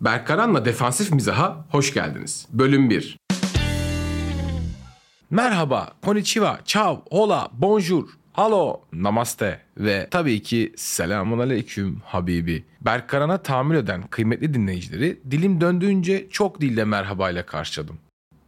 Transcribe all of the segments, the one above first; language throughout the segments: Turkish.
Berkaran'la Defansif Mizaha hoş geldiniz. Bölüm 1. Merhaba, konnichiwa, ciao, hola, bonjour, Halo, namaste ve tabii ki selamun aleyküm habibi. Berkaran'a tahammül eden kıymetli dinleyicileri dilim döndüğünce çok dilde merhabayla karşıladım.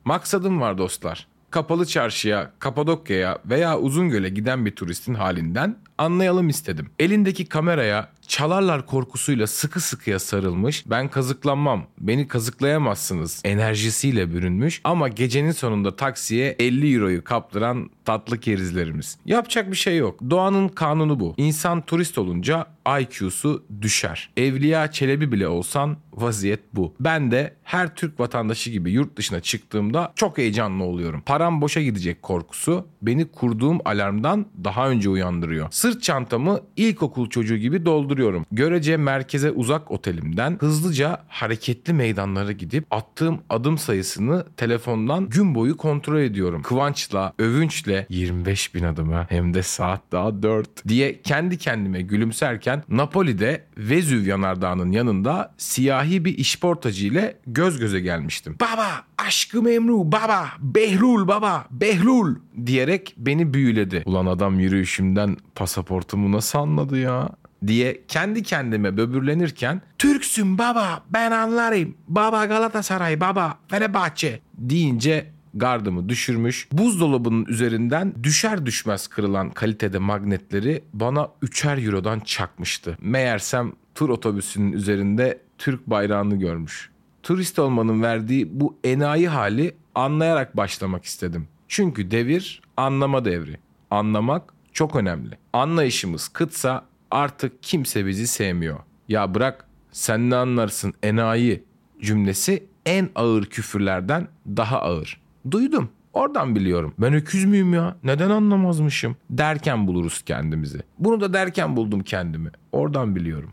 Maksadım var dostlar. Kapalı çarşıya, Kapadokya'ya veya Uzungöl'e giden bir turistin halinden anlayalım istedim. Elindeki kameraya çalarlar korkusuyla sıkı sıkıya sarılmış, ben kazıklanmam, beni kazıklayamazsınız enerjisiyle bürünmüş ama gecenin sonunda taksiye 50 euroyu kaptıran tatlı kerizlerimiz. Yapacak bir şey yok. Doğanın kanunu bu. İnsan turist olunca IQ'su düşer. Evliya Çelebi bile olsan vaziyet bu. Ben de her Türk vatandaşı gibi yurt dışına çıktığımda çok heyecanlı oluyorum. Param boşa gidecek korkusu beni kurduğum alarmdan daha önce uyandırıyor. Sırt çantamı ilkokul çocuğu gibi dolduruyorum. Görece merkeze uzak otelimden hızlıca hareketli meydanlara gidip attığım adım sayısını telefondan gün boyu kontrol ediyorum. Kıvançla, övünçle 25 bin adıma hem de saat daha 4 diye kendi kendime gülümserken Napoli'de Vezüv yanardağının yanında siyahi bir işportacı ile göz göze gelmiştim. Baba aşkım Emru baba Behlul baba Behlul diyerek beni büyüledi. Ulan adam yürüyüşümden pasaportumu nasıl anladı ya? Diye kendi kendime böbürlenirken Türksün baba ben anlarım baba Galatasaray baba Fenerbahçe deyince gardımı düşürmüş. Buzdolabının üzerinden düşer düşmez kırılan kalitede magnetleri bana 3'er eurodan çakmıştı. Meğersem tur otobüsünün üzerinde Türk bayrağını görmüş. Turist olmanın verdiği bu enayi hali anlayarak başlamak istedim. Çünkü devir anlama devri. Anlamak çok önemli. Anlayışımız kıtsa artık kimse bizi sevmiyor. Ya bırak sen ne anlarsın enayi cümlesi en ağır küfürlerden daha ağır. Duydum. Oradan biliyorum. Ben öküz müyüm ya? Neden anlamazmışım? Derken buluruz kendimizi. Bunu da derken buldum kendimi. Oradan biliyorum.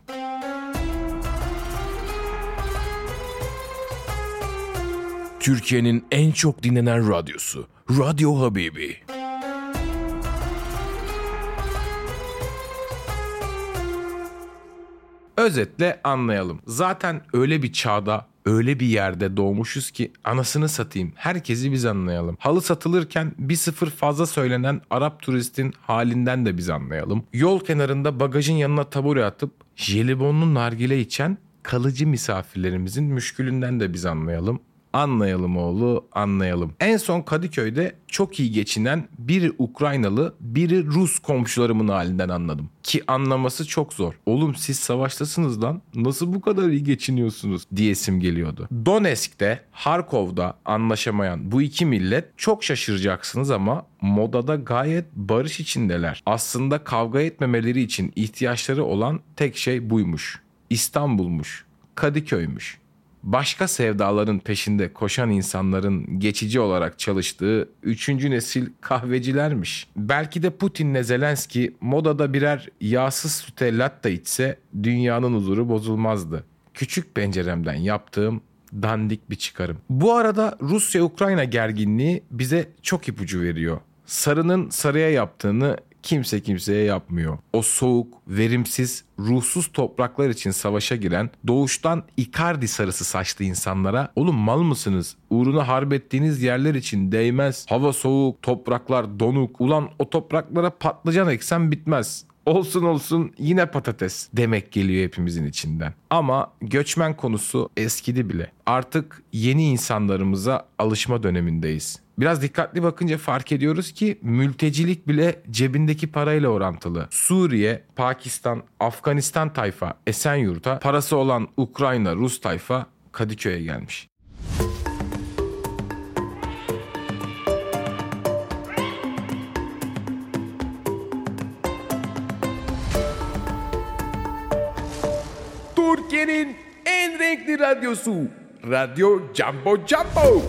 Türkiye'nin en çok dinlenen radyosu. Radyo Habibi. Özetle anlayalım. Zaten öyle bir çağda öyle bir yerde doğmuşuz ki anasını satayım. Herkesi biz anlayalım. Halı satılırken bir sıfır fazla söylenen Arap turistin halinden de biz anlayalım. Yol kenarında bagajın yanına tabure atıp jelibonlu nargile içen kalıcı misafirlerimizin müşkülünden de biz anlayalım. Anlayalım oğlu anlayalım. En son Kadıköy'de çok iyi geçinen biri Ukraynalı biri Rus komşularımın halinden anladım. Ki anlaması çok zor. Oğlum siz savaştasınız lan nasıl bu kadar iyi geçiniyorsunuz diyesim geliyordu. Donetsk'te Harkov'da anlaşamayan bu iki millet çok şaşıracaksınız ama modada gayet barış içindeler. Aslında kavga etmemeleri için ihtiyaçları olan tek şey buymuş. İstanbul'muş, Kadıköy'müş başka sevdaların peşinde koşan insanların geçici olarak çalıştığı üçüncü nesil kahvecilermiş. Belki de Putin'le Zelenski modada birer yağsız süte latte içse dünyanın huzuru bozulmazdı. Küçük penceremden yaptığım dandik bir çıkarım. Bu arada Rusya-Ukrayna gerginliği bize çok ipucu veriyor. Sarının sarıya yaptığını kimse kimseye yapmıyor. O soğuk, verimsiz, ruhsuz topraklar için savaşa giren, doğuştan Icardi sarısı saçlı insanlara oğlum mal mısınız? Uğruna harp ettiğiniz yerler için değmez. Hava soğuk, topraklar donuk. Ulan o topraklara patlıcan eksen bitmez olsun olsun yine patates demek geliyor hepimizin içinden. Ama göçmen konusu eskidi bile. Artık yeni insanlarımıza alışma dönemindeyiz. Biraz dikkatli bakınca fark ediyoruz ki mültecilik bile cebindeki parayla orantılı. Suriye, Pakistan, Afganistan tayfa Esenyurt'a, parası olan Ukrayna, Rus tayfa Kadıköy'e gelmiş. Türkiye'nin en renkli radyosu. Radyo Jumbo Jumbo.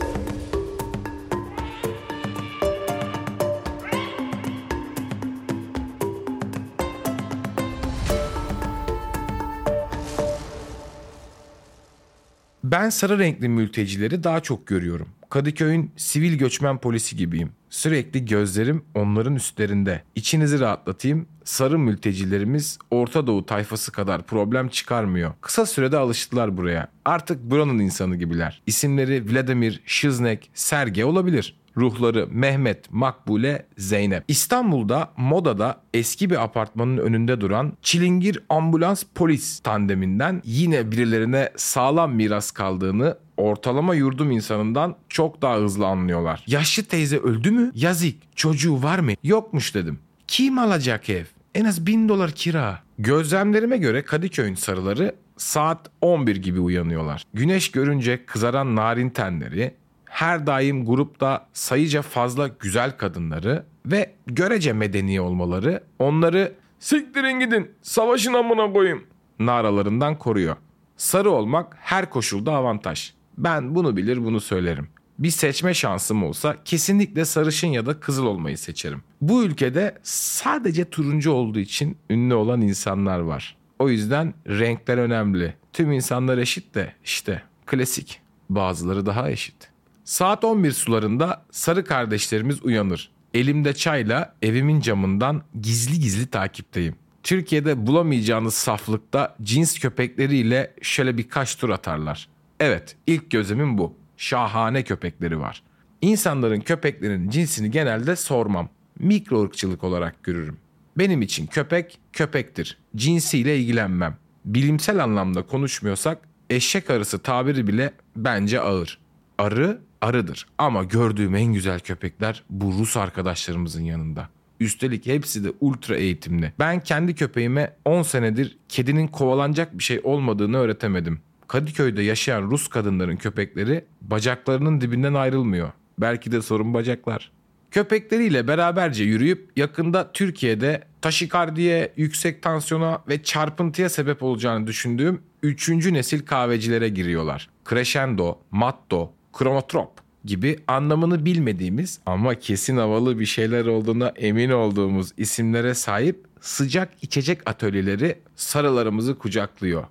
Ben sarı renkli mültecileri daha çok görüyorum. Kadıköy'ün sivil göçmen polisi gibiyim. Sürekli gözlerim onların üstlerinde. İçinizi rahatlatayım. Sarı mültecilerimiz Orta Doğu tayfası kadar problem çıkarmıyor. Kısa sürede alıştılar buraya. Artık buranın insanı gibiler. İsimleri Vladimir, Şiznek, Serge olabilir ruhları Mehmet, Makbule, Zeynep. İstanbul'da Moda'da eski bir apartmanın önünde duran çilingir ambulans polis tandeminden yine birilerine sağlam miras kaldığını ortalama yurdum insanından çok daha hızlı anlıyorlar. Yaşlı teyze öldü mü? Yazık. Çocuğu var mı? Yokmuş dedim. Kim alacak ev? En az bin dolar kira. Gözlemlerime göre Kadıköy'ün sarıları saat 11 gibi uyanıyorlar. Güneş görünce kızaran narin tenleri, her daim grupta sayıca fazla güzel kadınları ve görece medeni olmaları onları siktirin gidin savaşın amına koyayım naralarından koruyor. Sarı olmak her koşulda avantaj. Ben bunu bilir bunu söylerim. Bir seçme şansım olsa kesinlikle sarışın ya da kızıl olmayı seçerim. Bu ülkede sadece turuncu olduğu için ünlü olan insanlar var. O yüzden renkler önemli. Tüm insanlar eşit de işte klasik. Bazıları daha eşit. Saat 11 sularında sarı kardeşlerimiz uyanır. Elimde çayla evimin camından gizli gizli takipteyim. Türkiye'de bulamayacağınız saflıkta cins köpekleriyle şöyle birkaç tur atarlar. Evet, ilk gözlemim bu. Şahane köpekleri var. İnsanların köpeklerin cinsini genelde sormam. Mikro ırkçılık olarak görürüm. Benim için köpek köpektir. Cinsiyle ilgilenmem. Bilimsel anlamda konuşmuyorsak eşek arısı tabiri bile bence ağır. Arı arıdır ama gördüğüm en güzel köpekler bu Rus arkadaşlarımızın yanında. Üstelik hepsi de ultra eğitimli. Ben kendi köpeğime 10 senedir kedinin kovalanacak bir şey olmadığını öğretemedim. Kadıköy'de yaşayan Rus kadınların köpekleri bacaklarının dibinden ayrılmıyor. Belki de sorun bacaklar. Köpekleriyle beraberce yürüyüp yakında Türkiye'de taşikardiye, yüksek tansiyona ve çarpıntıya sebep olacağını düşündüğüm 3. nesil kahvecilere giriyorlar. Crescendo, Matto, Kronotrop gibi anlamını bilmediğimiz ama kesin havalı bir şeyler olduğuna emin olduğumuz isimlere sahip sıcak içecek atölyeleri sarılarımızı kucaklıyor.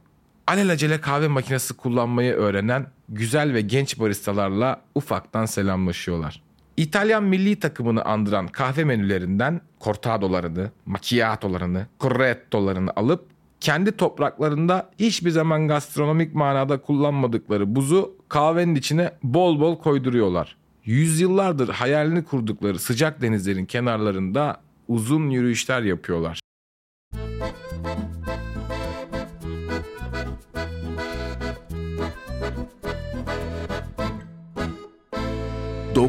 Alelacele kahve makinesi kullanmayı öğrenen güzel ve genç baristalarla ufaktan selamlaşıyorlar. İtalyan milli takımını andıran kahve menülerinden cortadolarını, macchiatolarını, correttolarını alıp kendi topraklarında hiçbir zaman gastronomik manada kullanmadıkları buzu kahvenin içine bol bol koyduruyorlar. Yüzyıllardır hayalini kurdukları sıcak denizlerin kenarlarında uzun yürüyüşler yapıyorlar.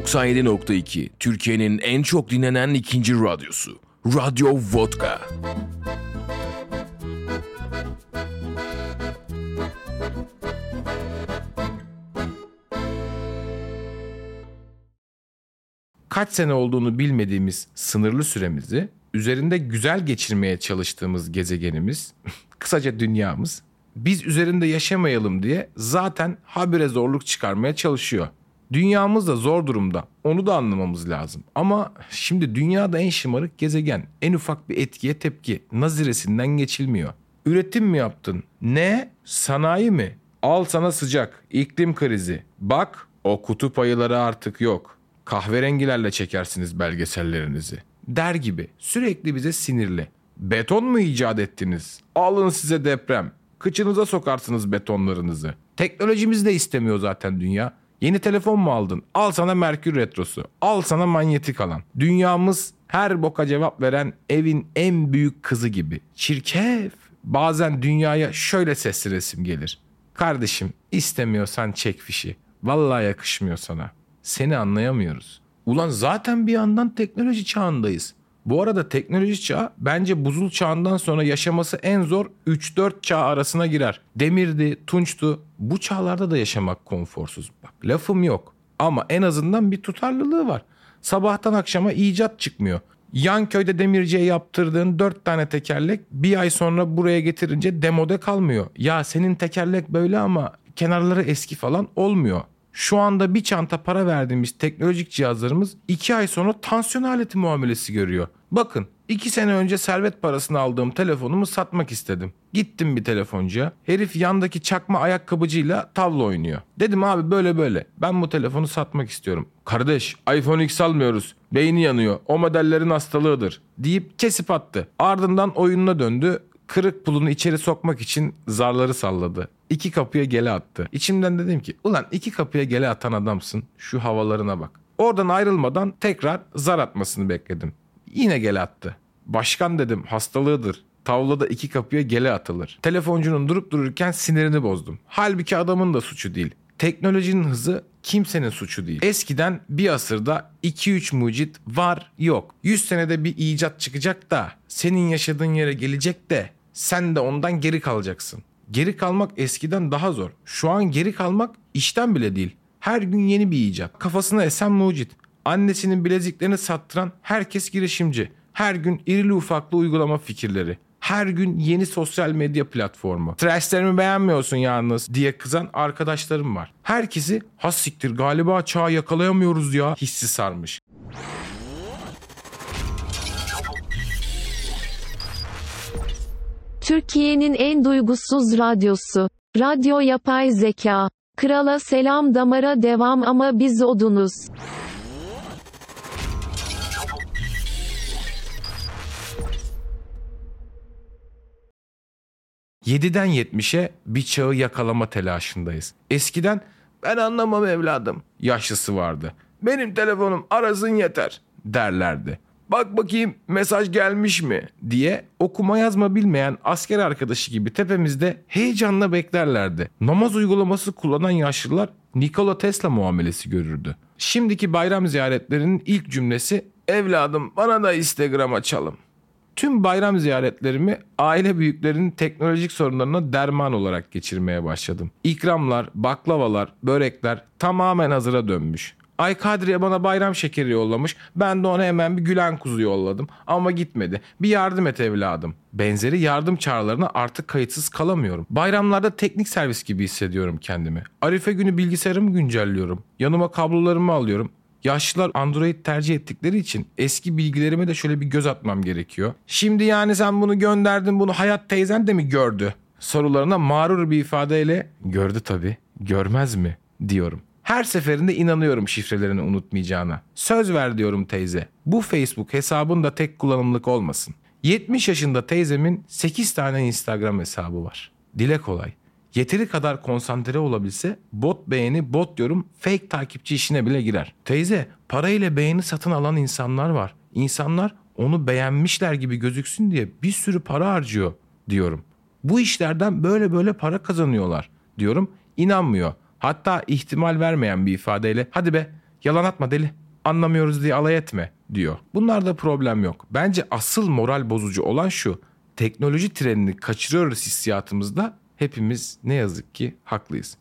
...97.2 Türkiye'nin en çok dinlenen ikinci radyosu. Radyo Vodka. kaç sene olduğunu bilmediğimiz sınırlı süremizi üzerinde güzel geçirmeye çalıştığımız gezegenimiz, kısaca dünyamız biz üzerinde yaşamayalım diye zaten habire zorluk çıkarmaya çalışıyor. Dünyamız da zor durumda. Onu da anlamamız lazım. Ama şimdi dünyada en şımarık gezegen. En ufak bir etkiye tepki. Naziresinden geçilmiyor. Üretim mi yaptın? Ne? Sanayi mi? Al sana sıcak. İklim krizi. Bak o kutup ayıları artık yok kahverengilerle çekersiniz belgesellerinizi. Der gibi sürekli bize sinirli. Beton mu icat ettiniz? Alın size deprem. Kıçınıza sokarsınız betonlarınızı. Teknolojimiz de istemiyor zaten dünya. Yeni telefon mu aldın? Al sana Merkür Retrosu. Al sana manyetik alan. Dünyamız her boka cevap veren evin en büyük kızı gibi. Çirkef. Bazen dünyaya şöyle sesli resim gelir. Kardeşim istemiyorsan çek fişi. Vallahi yakışmıyor sana seni anlayamıyoruz. Ulan zaten bir yandan teknoloji çağındayız. Bu arada teknoloji çağı bence buzul çağından sonra yaşaması en zor 3-4 çağ arasına girer. Demirdi, tunçtu. Bu çağlarda da yaşamak konforsuz. Bak lafım yok. Ama en azından bir tutarlılığı var. Sabahtan akşama icat çıkmıyor. Yan köyde demirciye yaptırdığın 4 tane tekerlek bir ay sonra buraya getirince demode kalmıyor. Ya senin tekerlek böyle ama kenarları eski falan olmuyor. Şu anda bir çanta para verdiğimiz teknolojik cihazlarımız 2 ay sonra tansiyon aleti muamelesi görüyor. Bakın İki sene önce servet parasını aldığım telefonumu satmak istedim. Gittim bir telefoncuya. Herif yandaki çakma ayakkabıcıyla tavla oynuyor. Dedim abi böyle böyle. Ben bu telefonu satmak istiyorum. Kardeş iPhone X almıyoruz. Beyni yanıyor. O modellerin hastalığıdır. Deyip kesip attı. Ardından oyununa döndü. Kırık pulunu içeri sokmak için zarları salladı. İki kapıya gele attı. İçimden dedim ki ulan iki kapıya gele atan adamsın. Şu havalarına bak. Oradan ayrılmadan tekrar zar atmasını bekledim. Yine gele attı. Başkan dedim hastalığıdır. Tavlada iki kapıya gele atılır. Telefoncunun durup dururken sinirini bozdum. Halbuki adamın da suçu değil. Teknolojinin hızı kimsenin suçu değil. Eskiden bir asırda 2-3 mucit var yok. 100 senede bir icat çıkacak da senin yaşadığın yere gelecek de sen de ondan geri kalacaksın. Geri kalmak eskiden daha zor. Şu an geri kalmak işten bile değil. Her gün yeni bir icat. Kafasına esen mucit. Annesinin bileziklerini sattıran herkes girişimci. Her gün irili ufaklı uygulama fikirleri. Her gün yeni sosyal medya platformu. Trashlerimi beğenmiyorsun yalnız diye kızan arkadaşlarım var. Herkesi has siktir galiba çağı yakalayamıyoruz ya hissi sarmış. Türkiye'nin en duygusuz radyosu. Radyo Yapay Zeka. Krala selam damara devam ama biz odunuz. Yediden 70'e bir çağı yakalama telaşındayız. Eskiden ben anlamam evladım yaşlısı vardı. Benim telefonum arasın yeter derlerdi. Bak bakayım mesaj gelmiş mi diye okuma yazma bilmeyen asker arkadaşı gibi tepemizde heyecanla beklerlerdi. Namaz uygulaması kullanan yaşlılar Nikola Tesla muamelesi görürdü. Şimdiki bayram ziyaretlerinin ilk cümlesi evladım bana da Instagram açalım. Tüm bayram ziyaretlerimi aile büyüklerinin teknolojik sorunlarına derman olarak geçirmeye başladım. İkramlar, baklavalar, börekler tamamen hazıra dönmüş. Ay Kadriye bana bayram şekeri yollamış. Ben de ona hemen bir gülen kuzu yolladım. Ama gitmedi. Bir yardım et evladım. Benzeri yardım çağrılarına artık kayıtsız kalamıyorum. Bayramlarda teknik servis gibi hissediyorum kendimi. Arife günü bilgisayarımı güncelliyorum. Yanıma kablolarımı alıyorum. Yaşlılar Android tercih ettikleri için eski bilgilerime de şöyle bir göz atmam gerekiyor. Şimdi yani sen bunu gönderdin bunu Hayat teyzen de mi gördü? Sorularına mağrur bir ifadeyle gördü tabii görmez mi diyorum. Her seferinde inanıyorum şifrelerini unutmayacağına. Söz ver diyorum teyze. Bu Facebook hesabın da tek kullanımlık olmasın. 70 yaşında teyzemin 8 tane Instagram hesabı var. Dile kolay. Yeteri kadar konsantre olabilse bot beğeni, bot yorum, fake takipçi işine bile girer. Teyze, parayla beğeni satın alan insanlar var. İnsanlar onu beğenmişler gibi gözüksün diye bir sürü para harcıyor diyorum. Bu işlerden böyle böyle para kazanıyorlar diyorum. İnanmıyor. Hatta ihtimal vermeyen bir ifadeyle hadi be yalan atma deli anlamıyoruz diye alay etme diyor. Bunlarda problem yok. Bence asıl moral bozucu olan şu. Teknoloji trenini kaçırıyoruz hissiyatımızda hepimiz ne yazık ki haklıyız.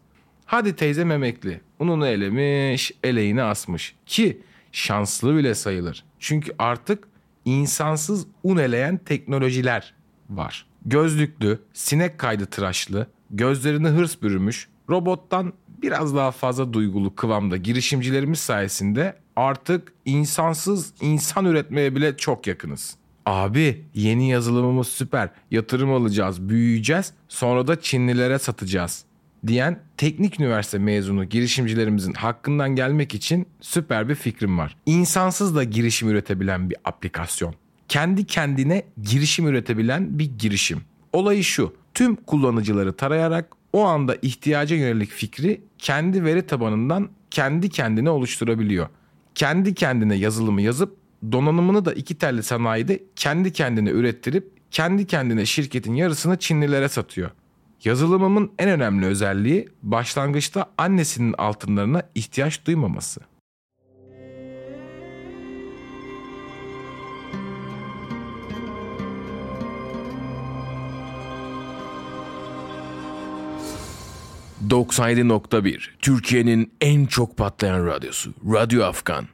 Hadi teyzem emekli. Ununu elemiş, eleğini asmış. Ki şanslı bile sayılır. Çünkü artık insansız un eleyen teknolojiler var. Gözlüklü, sinek kaydı tıraşlı, gözlerini hırs bürümüş, robottan biraz daha fazla duygulu kıvamda girişimcilerimiz sayesinde artık insansız insan üretmeye bile çok yakınız. Abi yeni yazılımımız süper. Yatırım alacağız, büyüyeceğiz. Sonra da Çinlilere satacağız diyen teknik üniversite mezunu girişimcilerimizin hakkından gelmek için süper bir fikrim var. İnsansız da girişim üretebilen bir aplikasyon. Kendi kendine girişim üretebilen bir girişim. Olayı şu. Tüm kullanıcıları tarayarak o anda ihtiyaca yönelik fikri kendi veri tabanından kendi kendine oluşturabiliyor. Kendi kendine yazılımı yazıp donanımını da iki telli sanayide kendi kendine ürettirip kendi kendine şirketin yarısını Çinlilere satıyor. Yazılımımın en önemli özelliği başlangıçta annesinin altınlarına ihtiyaç duymaması. ...97.1 Türkiye'nin en çok patlayan radyosu Radyo Afgan.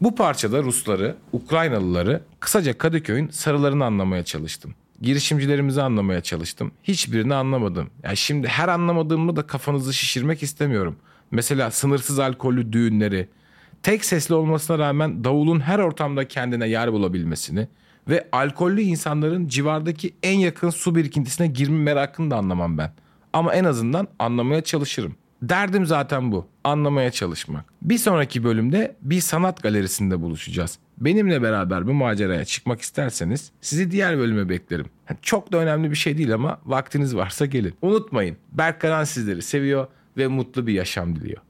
Bu parçada Rusları, Ukraynalıları, kısaca Kadıköy'ün sarılarını anlamaya çalıştım. Girişimcilerimizi anlamaya çalıştım. Hiçbirini anlamadım. Yani şimdi her anlamadığımda da kafanızı şişirmek istemiyorum. Mesela sınırsız alkollü düğünleri, tek sesli olmasına rağmen davulun her ortamda kendine yer bulabilmesini ve alkollü insanların civardaki en yakın su birikintisine girme merakını da anlamam ben. Ama en azından anlamaya çalışırım. Derdim zaten bu. Anlamaya çalışmak. Bir sonraki bölümde bir sanat galerisinde buluşacağız. Benimle beraber bu maceraya çıkmak isterseniz sizi diğer bölüme beklerim. Çok da önemli bir şey değil ama vaktiniz varsa gelin. Unutmayın Berk Karan sizleri seviyor ve mutlu bir yaşam diliyor.